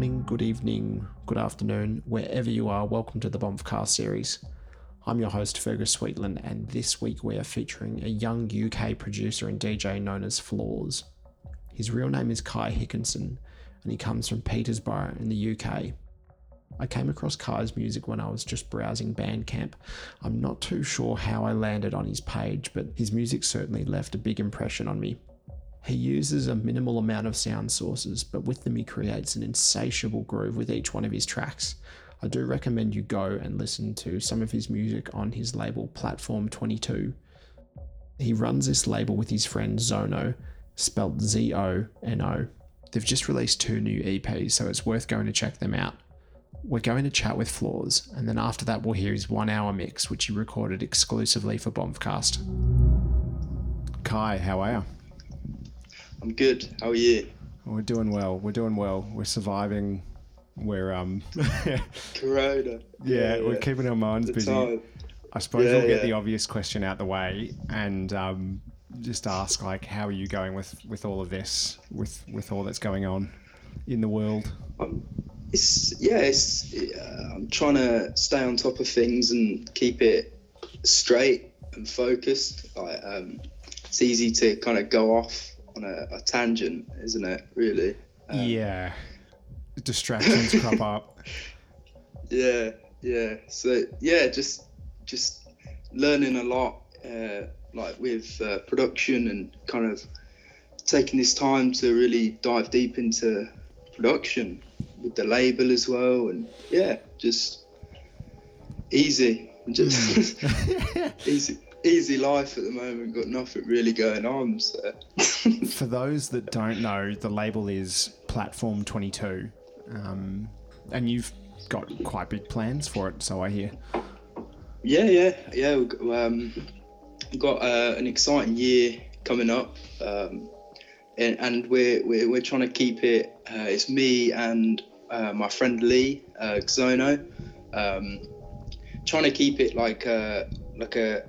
morning, good evening, good afternoon, wherever you are. Welcome to the Bombcast series. I'm your host, Fergus Sweetland, and this week we are featuring a young UK producer and DJ known as Flaws. His real name is Kai Hickinson, and he comes from Peterborough in the UK. I came across Kai's music when I was just browsing Bandcamp. I'm not too sure how I landed on his page, but his music certainly left a big impression on me. He uses a minimal amount of sound sources, but with them he creates an insatiable groove with each one of his tracks. I do recommend you go and listen to some of his music on his label Platform 22. He runs this label with his friend Zono, spelt Z O N O. They've just released two new EPs, so it's worth going to check them out. We're going to chat with Flaws, and then after that, we'll hear his one hour mix, which he recorded exclusively for Bombcast. Kai, how are you? I'm good. How are you? We're doing well. We're doing well. We're surviving. We're um. Corona. Yeah, yeah, we're keeping our minds the busy. Time. I suppose yeah, we'll get yeah. the obvious question out the way and um, just ask like, how are you going with with all of this, with with all that's going on in the world? Um, it's yeah, it's uh, I'm trying to stay on top of things and keep it straight and focused. Like, um, it's easy to kind of go off on a, a tangent, isn't it? Really. Um, yeah. Distractions crop up. Yeah, yeah. So yeah, just just learning a lot, uh, like with uh, production and kind of taking this time to really dive deep into production with the label as well, and yeah, just easy, just mm. easy easy life at the moment. Got nothing really going on. So. For those that don't know, the label is Platform Twenty Two, um, and you've got quite big plans for it. So I hear. Yeah, yeah, yeah. We've um, got uh, an exciting year coming up, um, and, and, we're, we're we're trying to keep it. Uh, it's me and uh, my friend Lee uh, Zono, um, trying to keep it like a like a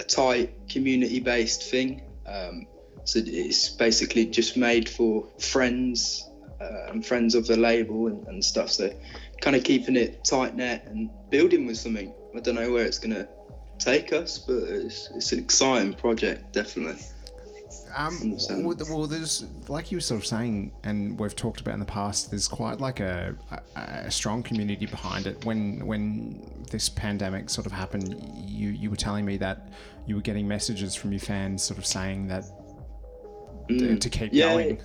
a tight community-based thing. Um, so it's basically just made for friends uh, and friends of the label and, and stuff. So kind of keeping it tight net and building with something. I don't know where it's going to take us, but it's, it's an exciting project, definitely. Um, well, well, there's like you were sort of saying, and we've talked about in the past. There's quite like a, a, a, strong community behind it. When when this pandemic sort of happened, you you were telling me that you were getting messages from your fans, sort of saying that mm, to keep yeah, going.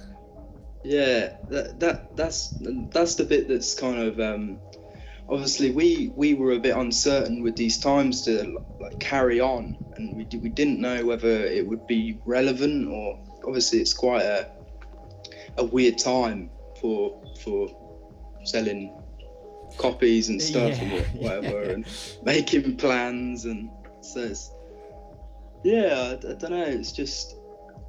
Yeah, that, that that's that's the bit that's kind of um, obviously we we were a bit uncertain with these times to like carry on and we, we didn't know whether it would be relevant or obviously it's quite a a weird time for for selling copies and stuff yeah, and whatever yeah. and making plans and so it's yeah I, I don't know it's just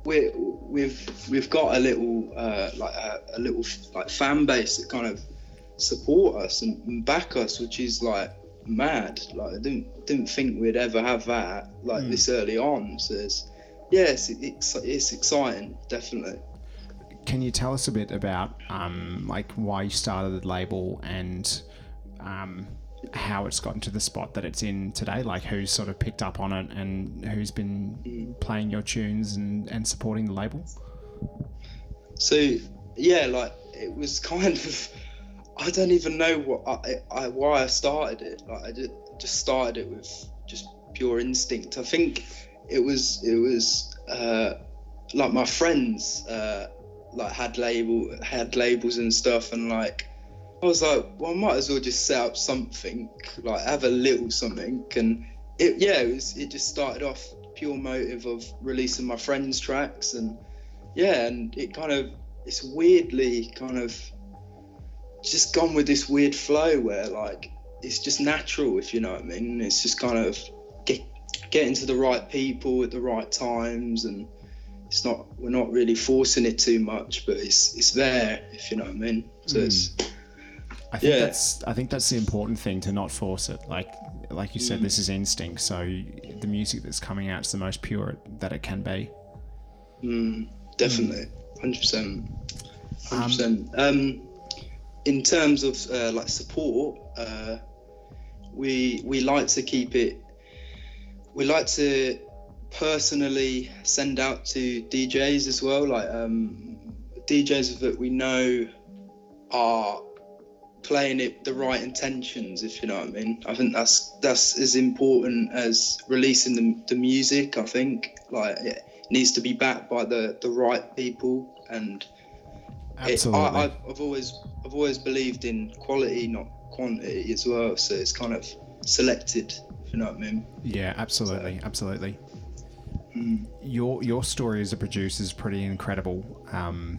we we've we've got a little uh, like a, a little like fan base that kind of support us and back us, which is like mad. Like I didn't didn't think we'd ever have that like mm. this early on. So it's yes, yeah, it's, it's exciting, definitely. Can you tell us a bit about um, like why you started the label and um, how it's gotten to the spot that it's in today? Like who's sort of picked up on it and who's been mm. playing your tunes and, and supporting the label? So yeah, like it was kind of I don't even know what I, I why I started it. Like I just, just started it with just pure instinct. I think it was it was uh, like my friends uh, like had label had labels and stuff, and like I was like, well, I might as well just set up something, like have a little something, and it yeah, it was it just started off pure motive of releasing my friends' tracks, and yeah, and it kind of it's weirdly kind of just gone with this weird flow where like it's just natural, if you know what I mean. It's just kind of get getting to the right people at the right times, and it's not we're not really forcing it too much, but it's it's there, if you know what I mean. So mm. it's I think yeah. that's I think that's the important thing to not force it. Like like you said, mm. this is instinct. So the music that's coming out is the most pure that it can be. Mm, definitely, hundred percent, hundred percent. In terms of uh, like support, uh, we we like to keep it. We like to personally send out to DJs as well, like um, DJs that we know are playing it the right intentions, if you know what I mean. I think that's that's as important as releasing the, the music. I think like it needs to be backed by the the right people, and it, I, I've, I've always I've always believed in quality, not quantity as well. So it's kind of selected, if you know what I mean. yeah, absolutely, absolutely. Mm, Your your story as a producer is pretty incredible. Um,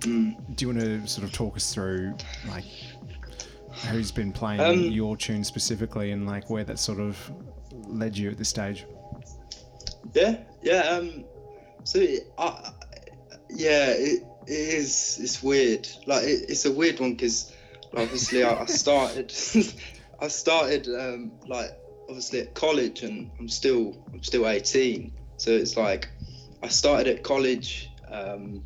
mm. do you want to sort of talk us through like who's been playing Um, your tune specifically and like where that sort of led you at this stage? Yeah, yeah. Um, so I, yeah, it, it is. It's weird. Like it, it's a weird one because obviously I, I started, I started um, like obviously at college and I'm still I'm still 18. So it's like I started at college um,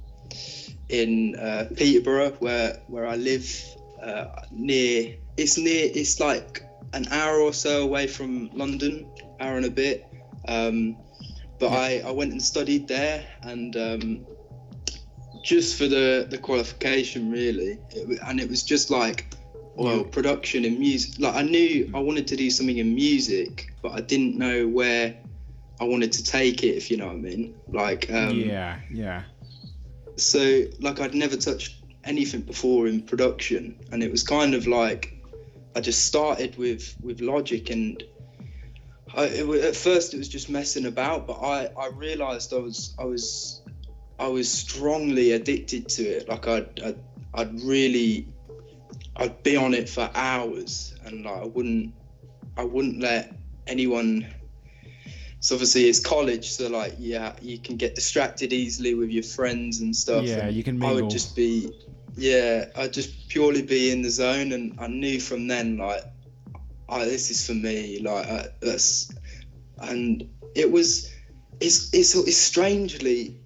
in uh, Peterborough where where I live uh, near. It's near. It's like an hour or so away from London, hour and a bit. Um, but I, I went and studied there and um, just for the, the qualification really. It, and it was just like well production and music. Like I knew I wanted to do something in music but I didn't know where I wanted to take it if you know what I mean. Like um, yeah, yeah, so like I'd never touched anything before in production. And it was kind of like I just started with with Logic and I, it, at first it was just messing about but I I realized I was I was I was strongly addicted to it like I'd I'd, I'd really I'd be on it for hours and like I wouldn't I wouldn't let anyone so obviously it's college so like yeah you can get distracted easily with your friends and stuff yeah. and You can Mingle. I would just be, yeah, I'd just purely be in the zone, and I knew from then like, oh, this is for me. Like uh, that's, and it was, it's it's it's strangely,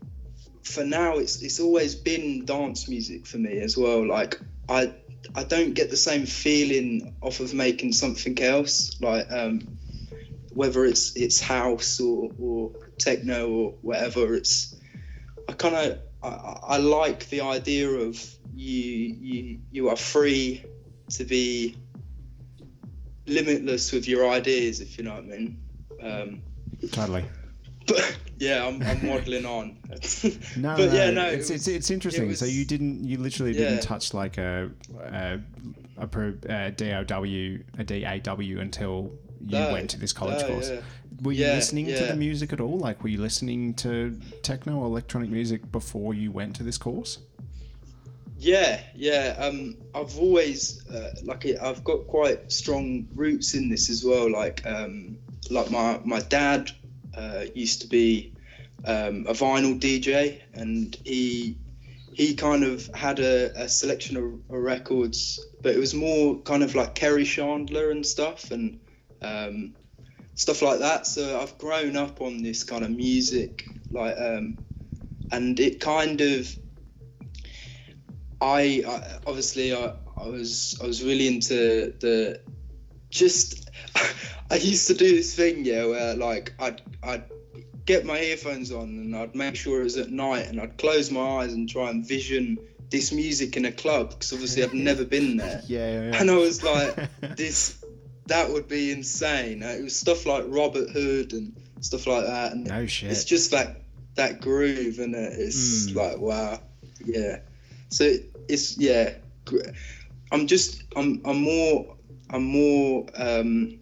for now it's it's always been dance music for me as well. Like I I don't get the same feeling off of making something else. Like um, whether it's it's house or or techno or whatever, it's I kind of I, I like the idea of you you you are free to be limitless with your ideas, if you know what I mean. Um, totally. But yeah, I'm, I'm waddling on. No, But no, yeah, no, it's, it's was- it's interesting. so was- you didn't, you literally Yeah. didn't touch like a a, a, pro, a DOW, a DAW until you No, went to this college no, course. yeah. Were you Yeah, listening to the music at all? Like, were you listening to techno or electronic music before you went to this course? Yeah, yeah. Um, I've always uh, like I've got quite strong roots in this as well. Like, um, like my my dad uh, used to be um, a vinyl DJ, and he he kind of had a, a selection of, of records, but it was more kind of like Kerri Chandler and stuff, and um, stuff like that. So I've grown up on this kind of music, like, um, and it kind of I, I obviously I, I was I was really into the just I used to do this thing yeah where like I'd I'd get my earphones on and I'd make sure it was at night and I'd close my eyes and try and vision this music in a club because obviously I've never been there Yeah, and I was like this that would be insane it was stuff like Robert Hood and stuff like that and no shit. it's just that that groove and it's Mm. like wow yeah so it's yeah i'm just i'm i'm more i'm more um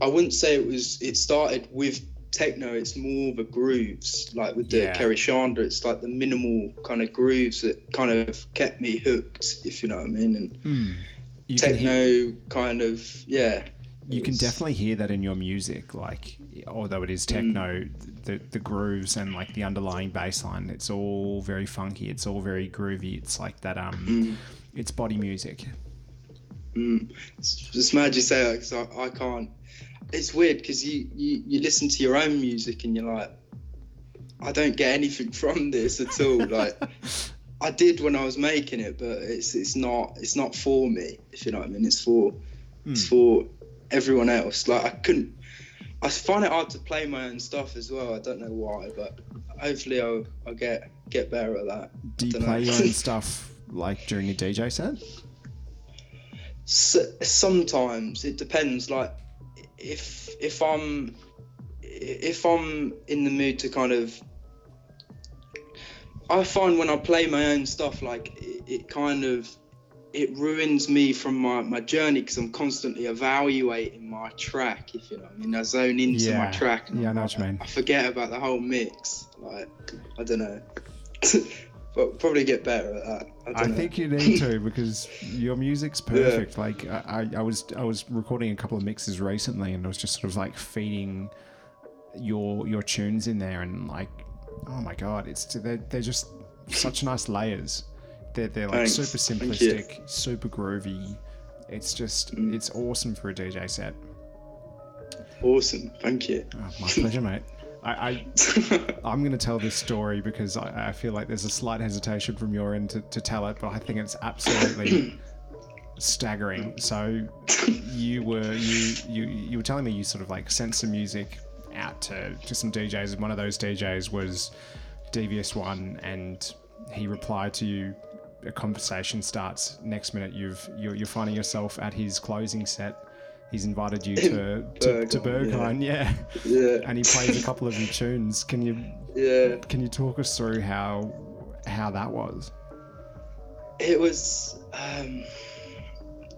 i wouldn't say it was it started with techno it's more the grooves like with the Yeah. kerri chandler it's like the minimal kind of grooves that kind of kept me hooked if you know what i mean and Hmm. Can techno hear, kind of yeah you can was- definitely hear that in your music. Like, although it is techno, the the grooves and like the underlying bass line, it's all very funky. It's all very groovy. It's like that. Um, Mm. it's body music. Mm. It's, it's mad you say that because I, I can't. It's weird because you, you you listen to your own music and you're like, I don't get anything from this at all. like, I did when I was making it, but it's it's not it's not for me. If you know what I mean, it's for it's for everyone else. Like I couldn't. I find it hard to play my own stuff as well. I don't know why, but hopefully I'll, I'll get get better at that. Do you play your own stuff like during your DJ set? S- sometimes it depends. Like if if I'm if I'm in the mood to kind of, I find when I play my own stuff, like it, it kind of it ruins me from my, my journey because I'm constantly evaluating my track. If you know, what I mean, I zone into Yeah. my track. and Yeah, I know what you mean. I forget about the whole mix. Like I don't know, but probably get better at that. I, I think you need to because your music's perfect. Like I, I I was I was recording a couple of mixes recently, and I was just sort of like feeding your your tunes in there, and like, oh my god, it's they're, they're just such nice layers. They're they're like Thanks. super simplistic, super groovy. It's just Mm. it's awesome for a DJ set. Awesome, thank you. Oh, my pleasure, mate. I, I I'm going to tell this story because I, I feel like there's a slight hesitation from your end to, to tell it, but I think it's absolutely staggering. So you were you, you you were telling me you sort of like sent some music out to, to some DJs, and one of those DJs was Devious One, and he replied to you. A conversation starts. Next minute, you've you're, you're finding yourself at his closing set. He's invited you to to, to Berghain, yeah. Yeah yeah, and he plays a couple of your tunes. Can you yeah. can you talk us through how how that was? It was um,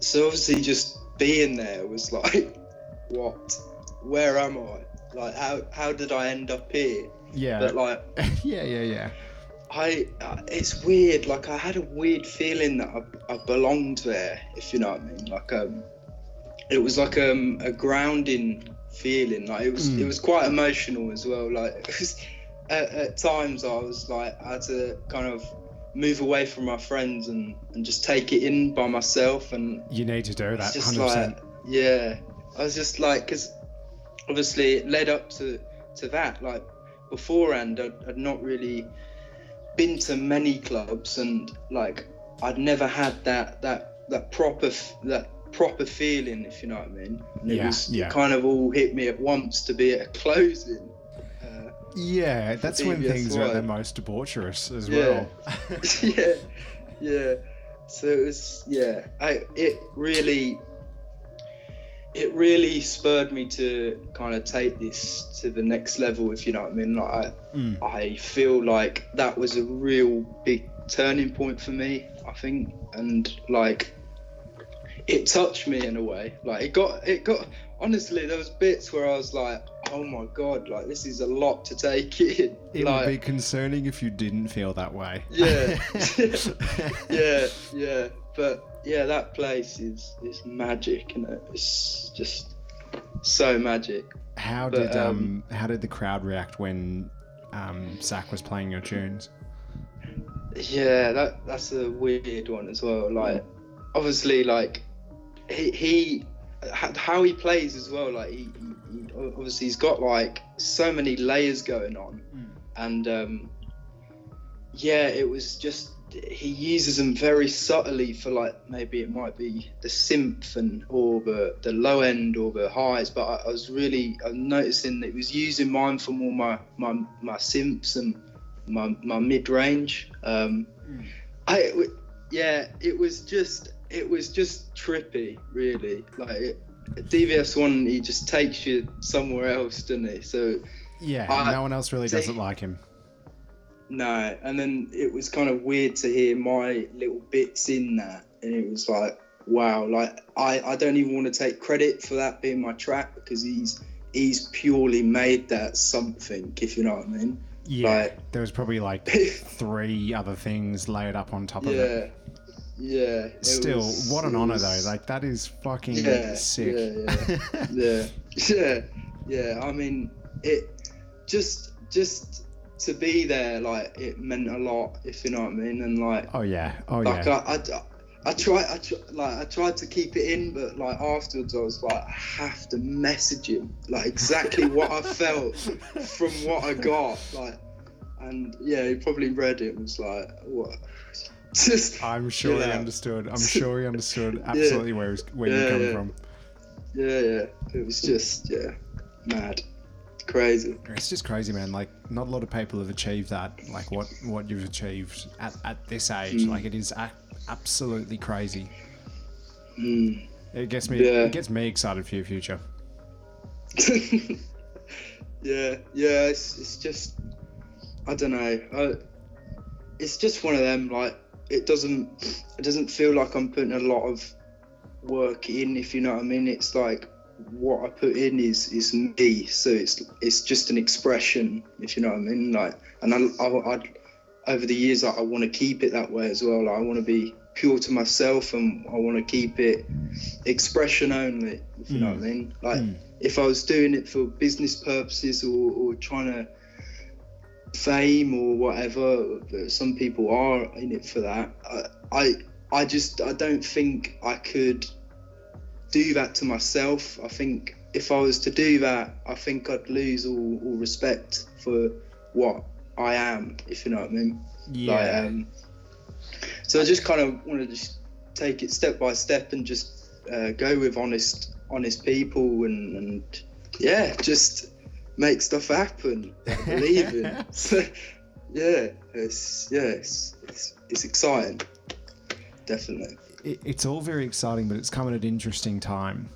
so obviously just being there was like, what? Where am I? Like, how how did I end up here? Yeah, But like, yeah, yeah, yeah. I uh, it's weird. Like, I had a weird feeling that I, I belonged there. If you know what I mean. Like, um, it was like um, a grounding feeling. Like, it was Mm. it was quite emotional as well. Like, it was, at, at times I was like, I had to kind of move away from my friends and, and just take it in by myself and You need to do that, just hundred like yeah i was just like because obviously it led up to to that like beforehand I'd, I'd not really been to many clubs and like i'd never had that that that proper f- that proper feeling if you know what i mean and it Yeah, was yeah. it kind of all hit me at once to be at a closing uh, Yeah, that's when things were their most debaucherous as Yeah. well. yeah, yeah. So it was, yeah. I it really, it really spurred me to kind of take this to the next level, if you know what I mean. Like I, Mm. I feel like that was a real big turning point for me. I think, and like, it touched me in a way. Like it got, it got. Honestly, there was bits where I was like, "Oh my god, like this is a lot to take in." It like, would be concerning if you didn't feel that way. Yeah. yeah, yeah. But yeah, that place is is magic, and it's just so magic. How But, did um, um, how did the crowd react when um, Zak was playing your tunes? Yeah, that that's a weird one as well. Like, obviously, like he he how he plays as well. Like he, he, he obviously he's got like so many layers going on, and um, yeah, it was just he uses them very subtly for like maybe it might be the synth and or the the low end or the highs, but I, I was really I was noticing that he was using mine for more my my my synths and my my mid range. Um, I yeah, it was just it was just trippy, really. Like it, DVS one, he just takes you somewhere else, doesn't he? So Yeah, I- no one else really doesn't like him. no, and then it was kind of weird to hear my little bits in that, and it was like, wow, like I, I don't even want to take credit for that being my track because he's he's purely made that something, if you know what I mean. Yeah, Like- there was probably like three other things layered up on top of it. Yeah, yeah. Still, was- what an honor was- though. Like that is fucking Yeah, sick. yeah, yeah, yeah, yeah. I mean, it just just to be there, like it meant a lot, if you know what I mean, and like oh yeah. Oh like yeah. I, I, I tried, I tr- like I tried to keep it in, but like afterwards, I was like, I have to message him, like exactly what I felt from what I got, like, and yeah, he probably read it and was like, what, Just I'm sure he understood. I'm sure he understood absolutely where he's, where you're Yeah, coming yeah. from. Yeah, yeah. It was just yeah, mad, crazy. It's just crazy, man. Like, not a lot of people have achieved that. Like, what what you've achieved at, at this age. Mm. Like, it is a- absolutely crazy. Mm. It gets me. Yeah. It gets me excited for your future. yeah, yeah. It's it's just I don't know. I, it's just one of them. Like it doesn't it doesn't feel like I'm putting a lot of work in. If you know what I mean. It's like what I put in is is me. So it's it's just an expression. If you know what I mean. Like and I I I'd, over the years I, I want to keep it that way as well. Like, I want to be pure to myself and I want to keep it expression only. If you know what I mean. Like Mm. if I was doing it for business purposes or, or trying to fame or whatever, but some people are in it for that. I, I, I just, I don't think I could do that to myself. I think if I was to do that, I think I'd lose all, all respect for what I am, if you know what I mean. Yeah. Like, um, so I just kind of want to just take it step by step and just uh, go with honest, honest people and, and yeah, just make stuff happen. I believe in. So, yeah, it's yeah, it's, it's it's exciting, definitely. it, it's all very exciting, but it's come at an interesting time.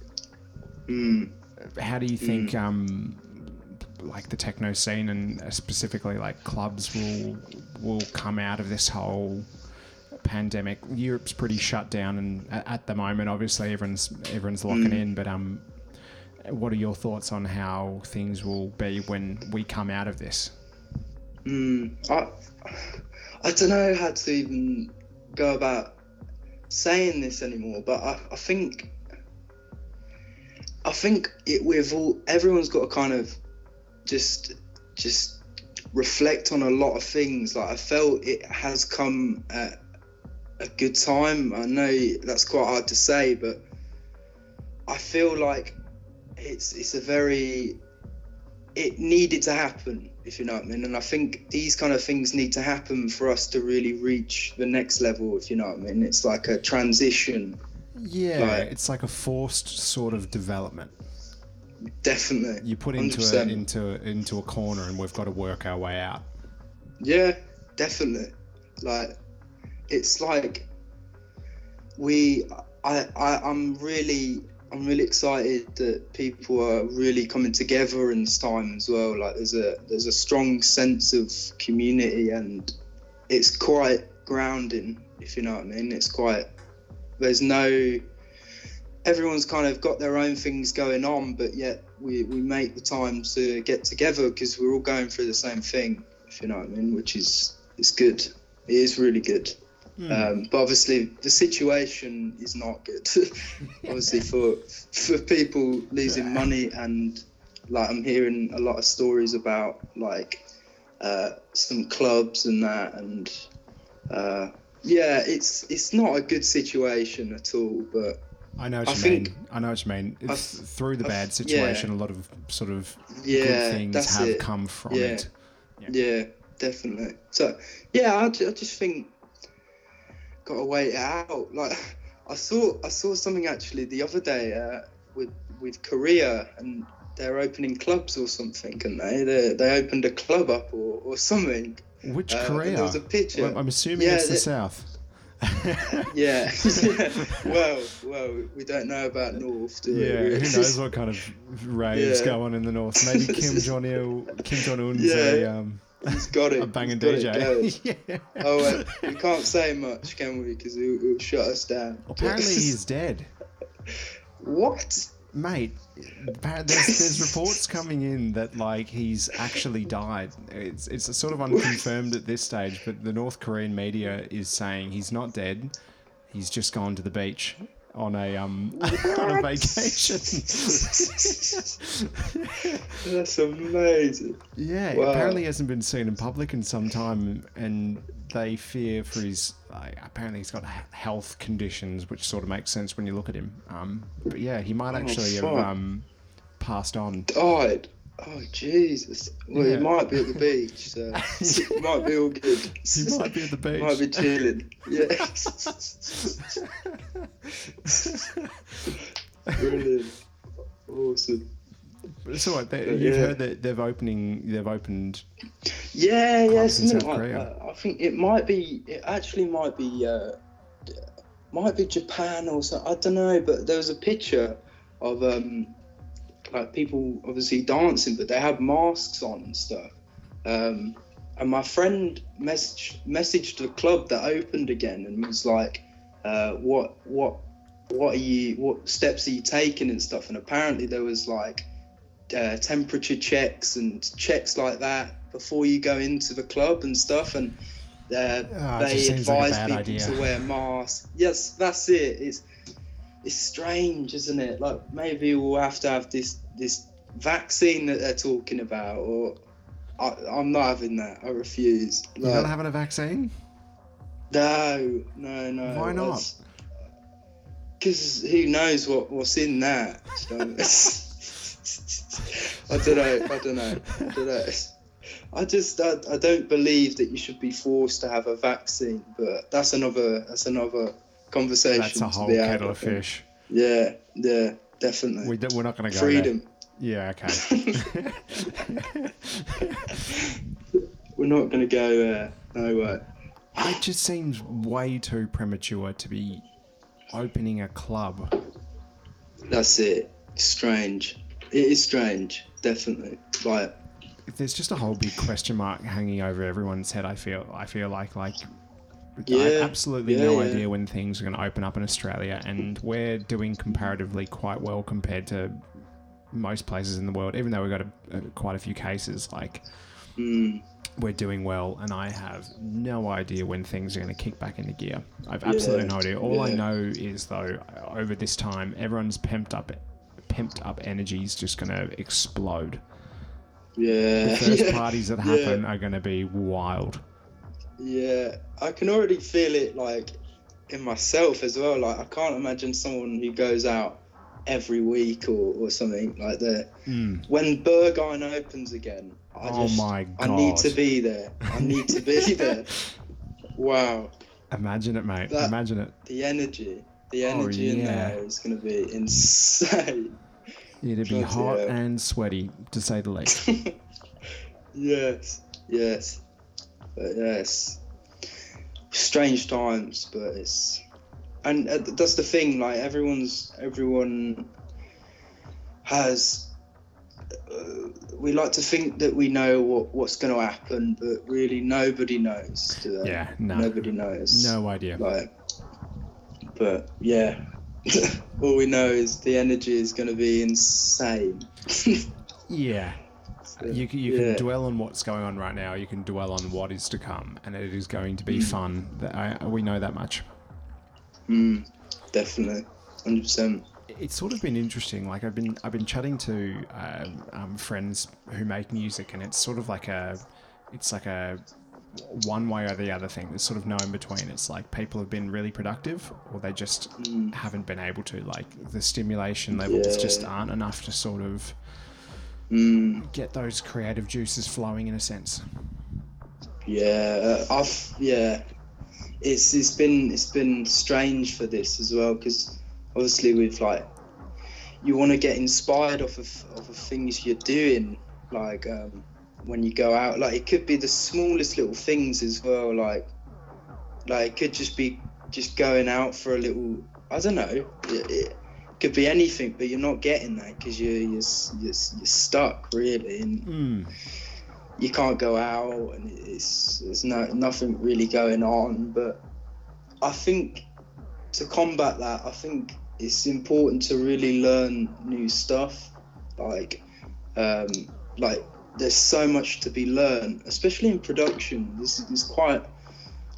Mm. How do you think, um, like the techno scene and uh, specifically like clubs will will come out of this whole pandemic? Europe's pretty shut down, and at, at the moment, obviously, everyone's everyone's locking in. But um, what are your thoughts on how things will be when we come out of this? Mm, I, I don't know how to even go about saying this anymore, but I, I think I think it we've all everyone's got to kind of just just reflect on a lot of things. Like I felt it has come at a good time. I know that's quite hard to say, but I feel like it's it's a very it needed to happen, if you know what I mean. And I think these kind of things need to happen for us to really reach the next level, if you know what I mean. It's like a transition, Yeah, Like- it's like a forced sort of development. definitely. You put into a, 100%. into into a corner, and we've got to work our way out. Yeah, definitely. Like, it's like we. I, I I'm really I'm really excited that people are really coming together in this time as well. Like, there's a there's a strong sense of community, and it's quite grounding, if you know what I mean. It's quite. There's no. Everyone's kind of got their own things going on, but yet we, we make the time to get together because we're all going through the same thing, if you know what I mean, which is is good. It is really good. Um, but obviously, the situation is not good. obviously, for for people losing money and like I'm hearing a lot of stories about like uh, some clubs and that, and uh, yeah, it's it's not a good situation at all. But I know what I you mean. I know what you mean. I through the bad situation, yeah. a lot of sort of yeah, good things have it. come from Yeah. it. Yeah, definitely. So, yeah, I, I just think gotta wait it out. Like, I saw I saw something actually the other day uh, with with Korea and they're opening clubs or something, and they they, they opened a club up or, or something. Which Uh, Korea? There was a picture. Well, I'm assuming Yeah, it's the south. yeah. well, well, we don't know about North, do we? Yeah, who knows what kind of raves Yeah. go on in the north? Maybe Kim Jong Il, Kim Jong Un's Yeah. a, um, He's got it. a banging He's it. DJ. yeah. Oh, well, we can't say much, can we? Because he'll, he'll shut us down. Apparently he's dead, what? mate. There's, there's reports coming in that like he's actually died. It's it's sort of unconfirmed at this stage, but the North Korean media is saying he's not dead. He's just gone to the beach on a um on a vacation. That's amazing. Yeah, Wow. apparently he hasn't been seen in public in some time, and they fear for his. Like, apparently, he's got health conditions, which sort of makes sense when you look at him. Um, but yeah, he might actually have um, passed on. Died. Oh Jesus! Well, Yeah. he might be at the beach, so it might be all good. He might be at the beach. Might be chilling. Yeah. Brilliant. Awesome. so what? They, you've yeah. heard that they've opening. They've opened. Yeah, yeah, something like that. I think it might be. It actually might be. Uh, might be Japan or something. I don't know, but there was a picture of um, like people obviously dancing, but they had masks on and stuff. Um, and my friend messaged messaged the club that opened again and was like, uh, "What what what are you? What steps are you taking and stuff?" And apparently there was like uh, temperature checks and checks like that before you go into the club and stuff. And uh, just they like advise bad people idea. to wear masks. Yes, that's it. It's it's strange, isn't it? Like maybe we'll have to have this this vaccine that they're talking about, or I, I'm not having that. I refuse. You're not having a vaccine? no, no, no. Why not? Because who knows what, what's in that? So, I don't know. I don't know. I don't know. I just I, I don't believe that you should be forced to have a vaccine, but that's another that's another conversation. That's a whole kettle of fish. Yeah, yeah, definitely. We we're not going to go there. Freedom. Yeah. Okay. We're not going to go there. No way. it just seems way too premature to be opening a club. That's it. Strange. It is strange. Definitely. Like There's just a whole big question mark hanging over everyone's head. I feel. I feel like like. I have absolutely yeah, no yeah. idea when things are going to open up in Australia, and we're doing comparatively quite well compared to most places in the world. Even though we've got a, a, quite a few cases, like mm, we're doing well, and I have no idea when things are going to kick back into gear. I've absolutely Yeah, no idea. All I know is though, over this time, everyone's pimped up, pimped up energy is just going to explode. yeah. The first yeah. parties that yeah. happen are going to be wild. Yeah, I can already feel it like in myself as well. Like I can't imagine someone who goes out every week or, or something like that. Mm. When Berghain opens again, I Oh just my I need to be there. I need to be there. Wow, Imagine it, mate. That- Imagine it. the energy, the Oh, energy in yeah. there is going to be insane. It'd be hot and sweaty, to say the least. yes, yes, but yes, strange times, but it's and uh, that's the thing. Like everyone's, everyone has. Uh, we like to think that we know what, what's going to happen, but really nobody knows. Do they? Yeah, no. Nobody knows. No idea. Like, but yeah, all we know is the energy is going to be insane. Yeah. So, You, can- you yeah. can dwell on what's going on right now. You can dwell on what is to come, and it is going to be Mm. fun. That I, we know that much. Mm, definitely, hundred percent. It's sort of been interesting. Like I've been I've been chatting to um, um, friends who make music, and it's sort of like a it's like a one way or the other thing. There's sort of no in between. It's like people have been really productive, or they just Mm, haven't been able to. Like the stimulation levels just aren't enough to sort of mm, get those creative juices flowing in a sense. yeah, uh, I've yeah. It's it's been it's been strange for this as well because obviously we've like you want to get inspired off of off of things you're doing like um, when you go out like it could be the smallest little things as well like like it could just be just going out for a little I don't know it, it could be anything but you're not getting that because you're, you're you're you're stuck really and Mm. you can't go out and it's there's no nothing really going on. But i think to combat that i think it's important to really learn new stuff. Like um like there's so much to be learned especially in production. This is quite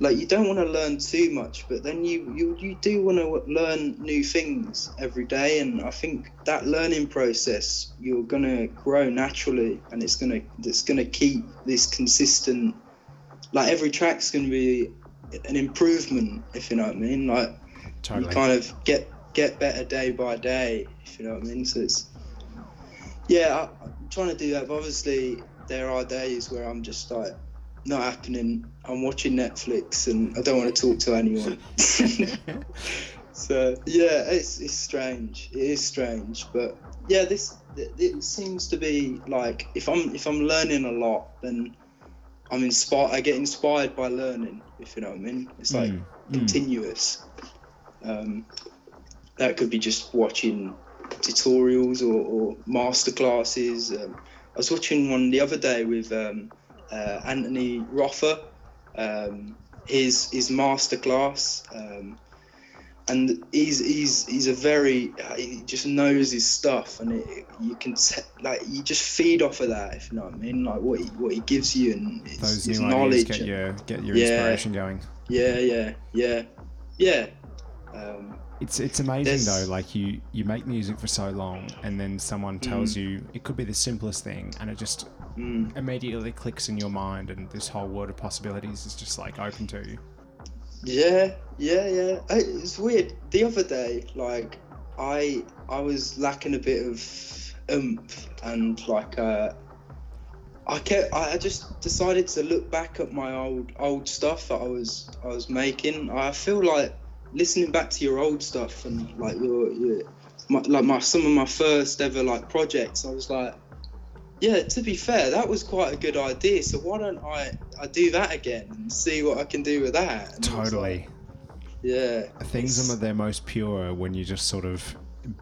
like you don't want to learn too much but then you you, you do want to learn new things every day and i think that learning process you're going to grow naturally and it's going to it's going to keep this consistent like every track's going to be an improvement if you know what i mean like Totally. you kind of get get better day by day if you know what i mean so it's yeah i'm trying to do that. But obviously, there are days where I'm just like not happening. I'm watching Netflix and I don't want to talk to anyone. so yeah, it's it's strange. It is strange, but yeah, this it, seems to be like if I'm if I'm learning a lot, then I'm inspired. I get inspired by learning. If you know what I mean, it's like Mm, mm. continuous. Um, that could be just watching tutorials or, or master classes. Um, I was watching one the other day with um, uh, Anthony Rother, um, his his master class, um, and he's he's he's a very uh, he just knows his stuff, and it, you can te- like you just feed off of that if you know what I mean, like what he, what he gives you and his, Those his new knowledge. get and- your get your Yeah. inspiration going. yeah, yeah, yeah, yeah. Um, It's it's amazing There's- though. Like you you make music for so long, and then someone tells you it could be the simplest thing, and it just mm, immediately clicks in your mind, and this whole world of possibilities is just like open to you. yeah, yeah, yeah. It's weird. The other day, like, I I was lacking a bit of oomph and like uh, I kept I just decided to look back at my old old stuff that I was I was making. I feel like listening back to your old stuff and like your, your my, like my some of my first ever like projects. I was like, yeah. To be fair, that was quite a good idea. So why don't I I do that again and see what I can do with that? And Totally. like, yeah. Things it's- are their most pure when you're just sort of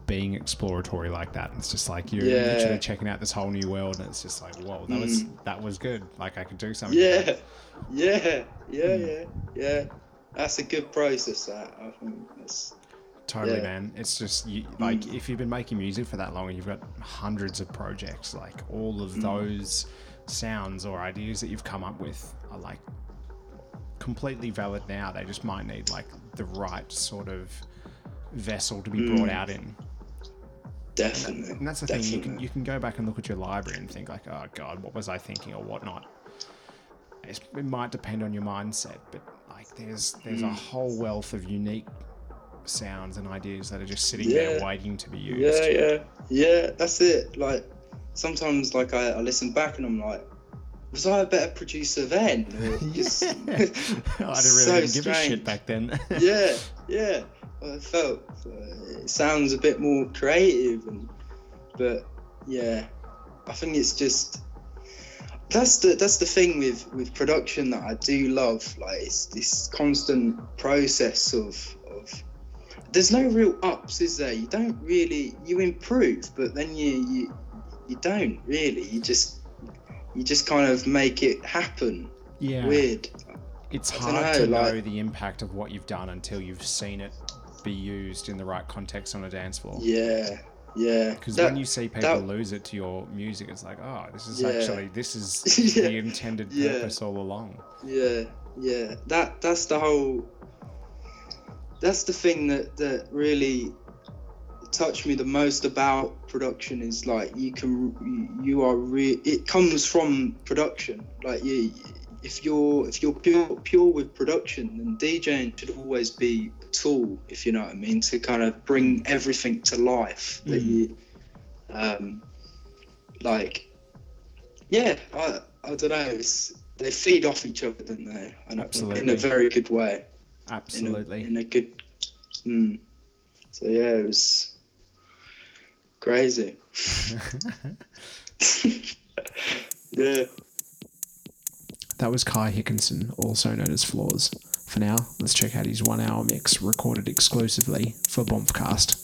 being exploratory like that. It's just like you're Yeah. literally checking out this whole new world, and it's just like, whoa, that was that was good. Like I could do something. Yeah, yeah, yeah, Hmm. yeah, yeah. That's a good process. That I think that's Totally, Yeah. man. It's just you, like if you've been making music for that long and you've got hundreds of projects, like all of mm. those sounds or ideas that you've come up with are like completely valid now. They just might need like the right sort of vessel to be mm. brought out in. definitely. And that's the thing. You can you can go back and look at your library and think like, oh god, what was I thinking or whatnot. It's, it might depend on your mindset, but there's there's a whole wealth of unique sounds and ideas that are just sitting there waiting to be used. Yeah, yeah, yeah. That's it. Like sometimes, like I, I listen back and I'm like, was I a better producer then? I didn't really So give a shit back then. yeah, yeah. I felt uh, it sounds a bit more creative, and but yeah, I think it's just that's the that's the thing with with production that I do love. Like it's this constant process of of. There's no real ups, is there? You don't really you improve, but then you you you don't really. You just you just kind of make it happen. yeah, Weird. it's hard dunno, to know the impact of what you've done until you've seen it be used in the right context on a dance floor. Yeah, yeah. Because when you see people that- lose it to your music, it's like, oh, this is Yeah. actually this is Yeah. the intended Yeah. purpose all along. Yeah, yeah. That that's the whole. That's the thing that that really touched me the most about production is like you can you, you are re- it comes from production like you if you're if you're pure pure with production then DJing should always be a tool if you know what I mean to kind of bring everything to life that Mm. you um like yeah I I don't know it's they feed off each other don't they And in a very good way in a- Absolutely. in a, good mm. so yeah it was crazy yeah That was Kai Hickinson, also known as Flaws. For now, let's check out his one hour mix recorded exclusively for Bombcast.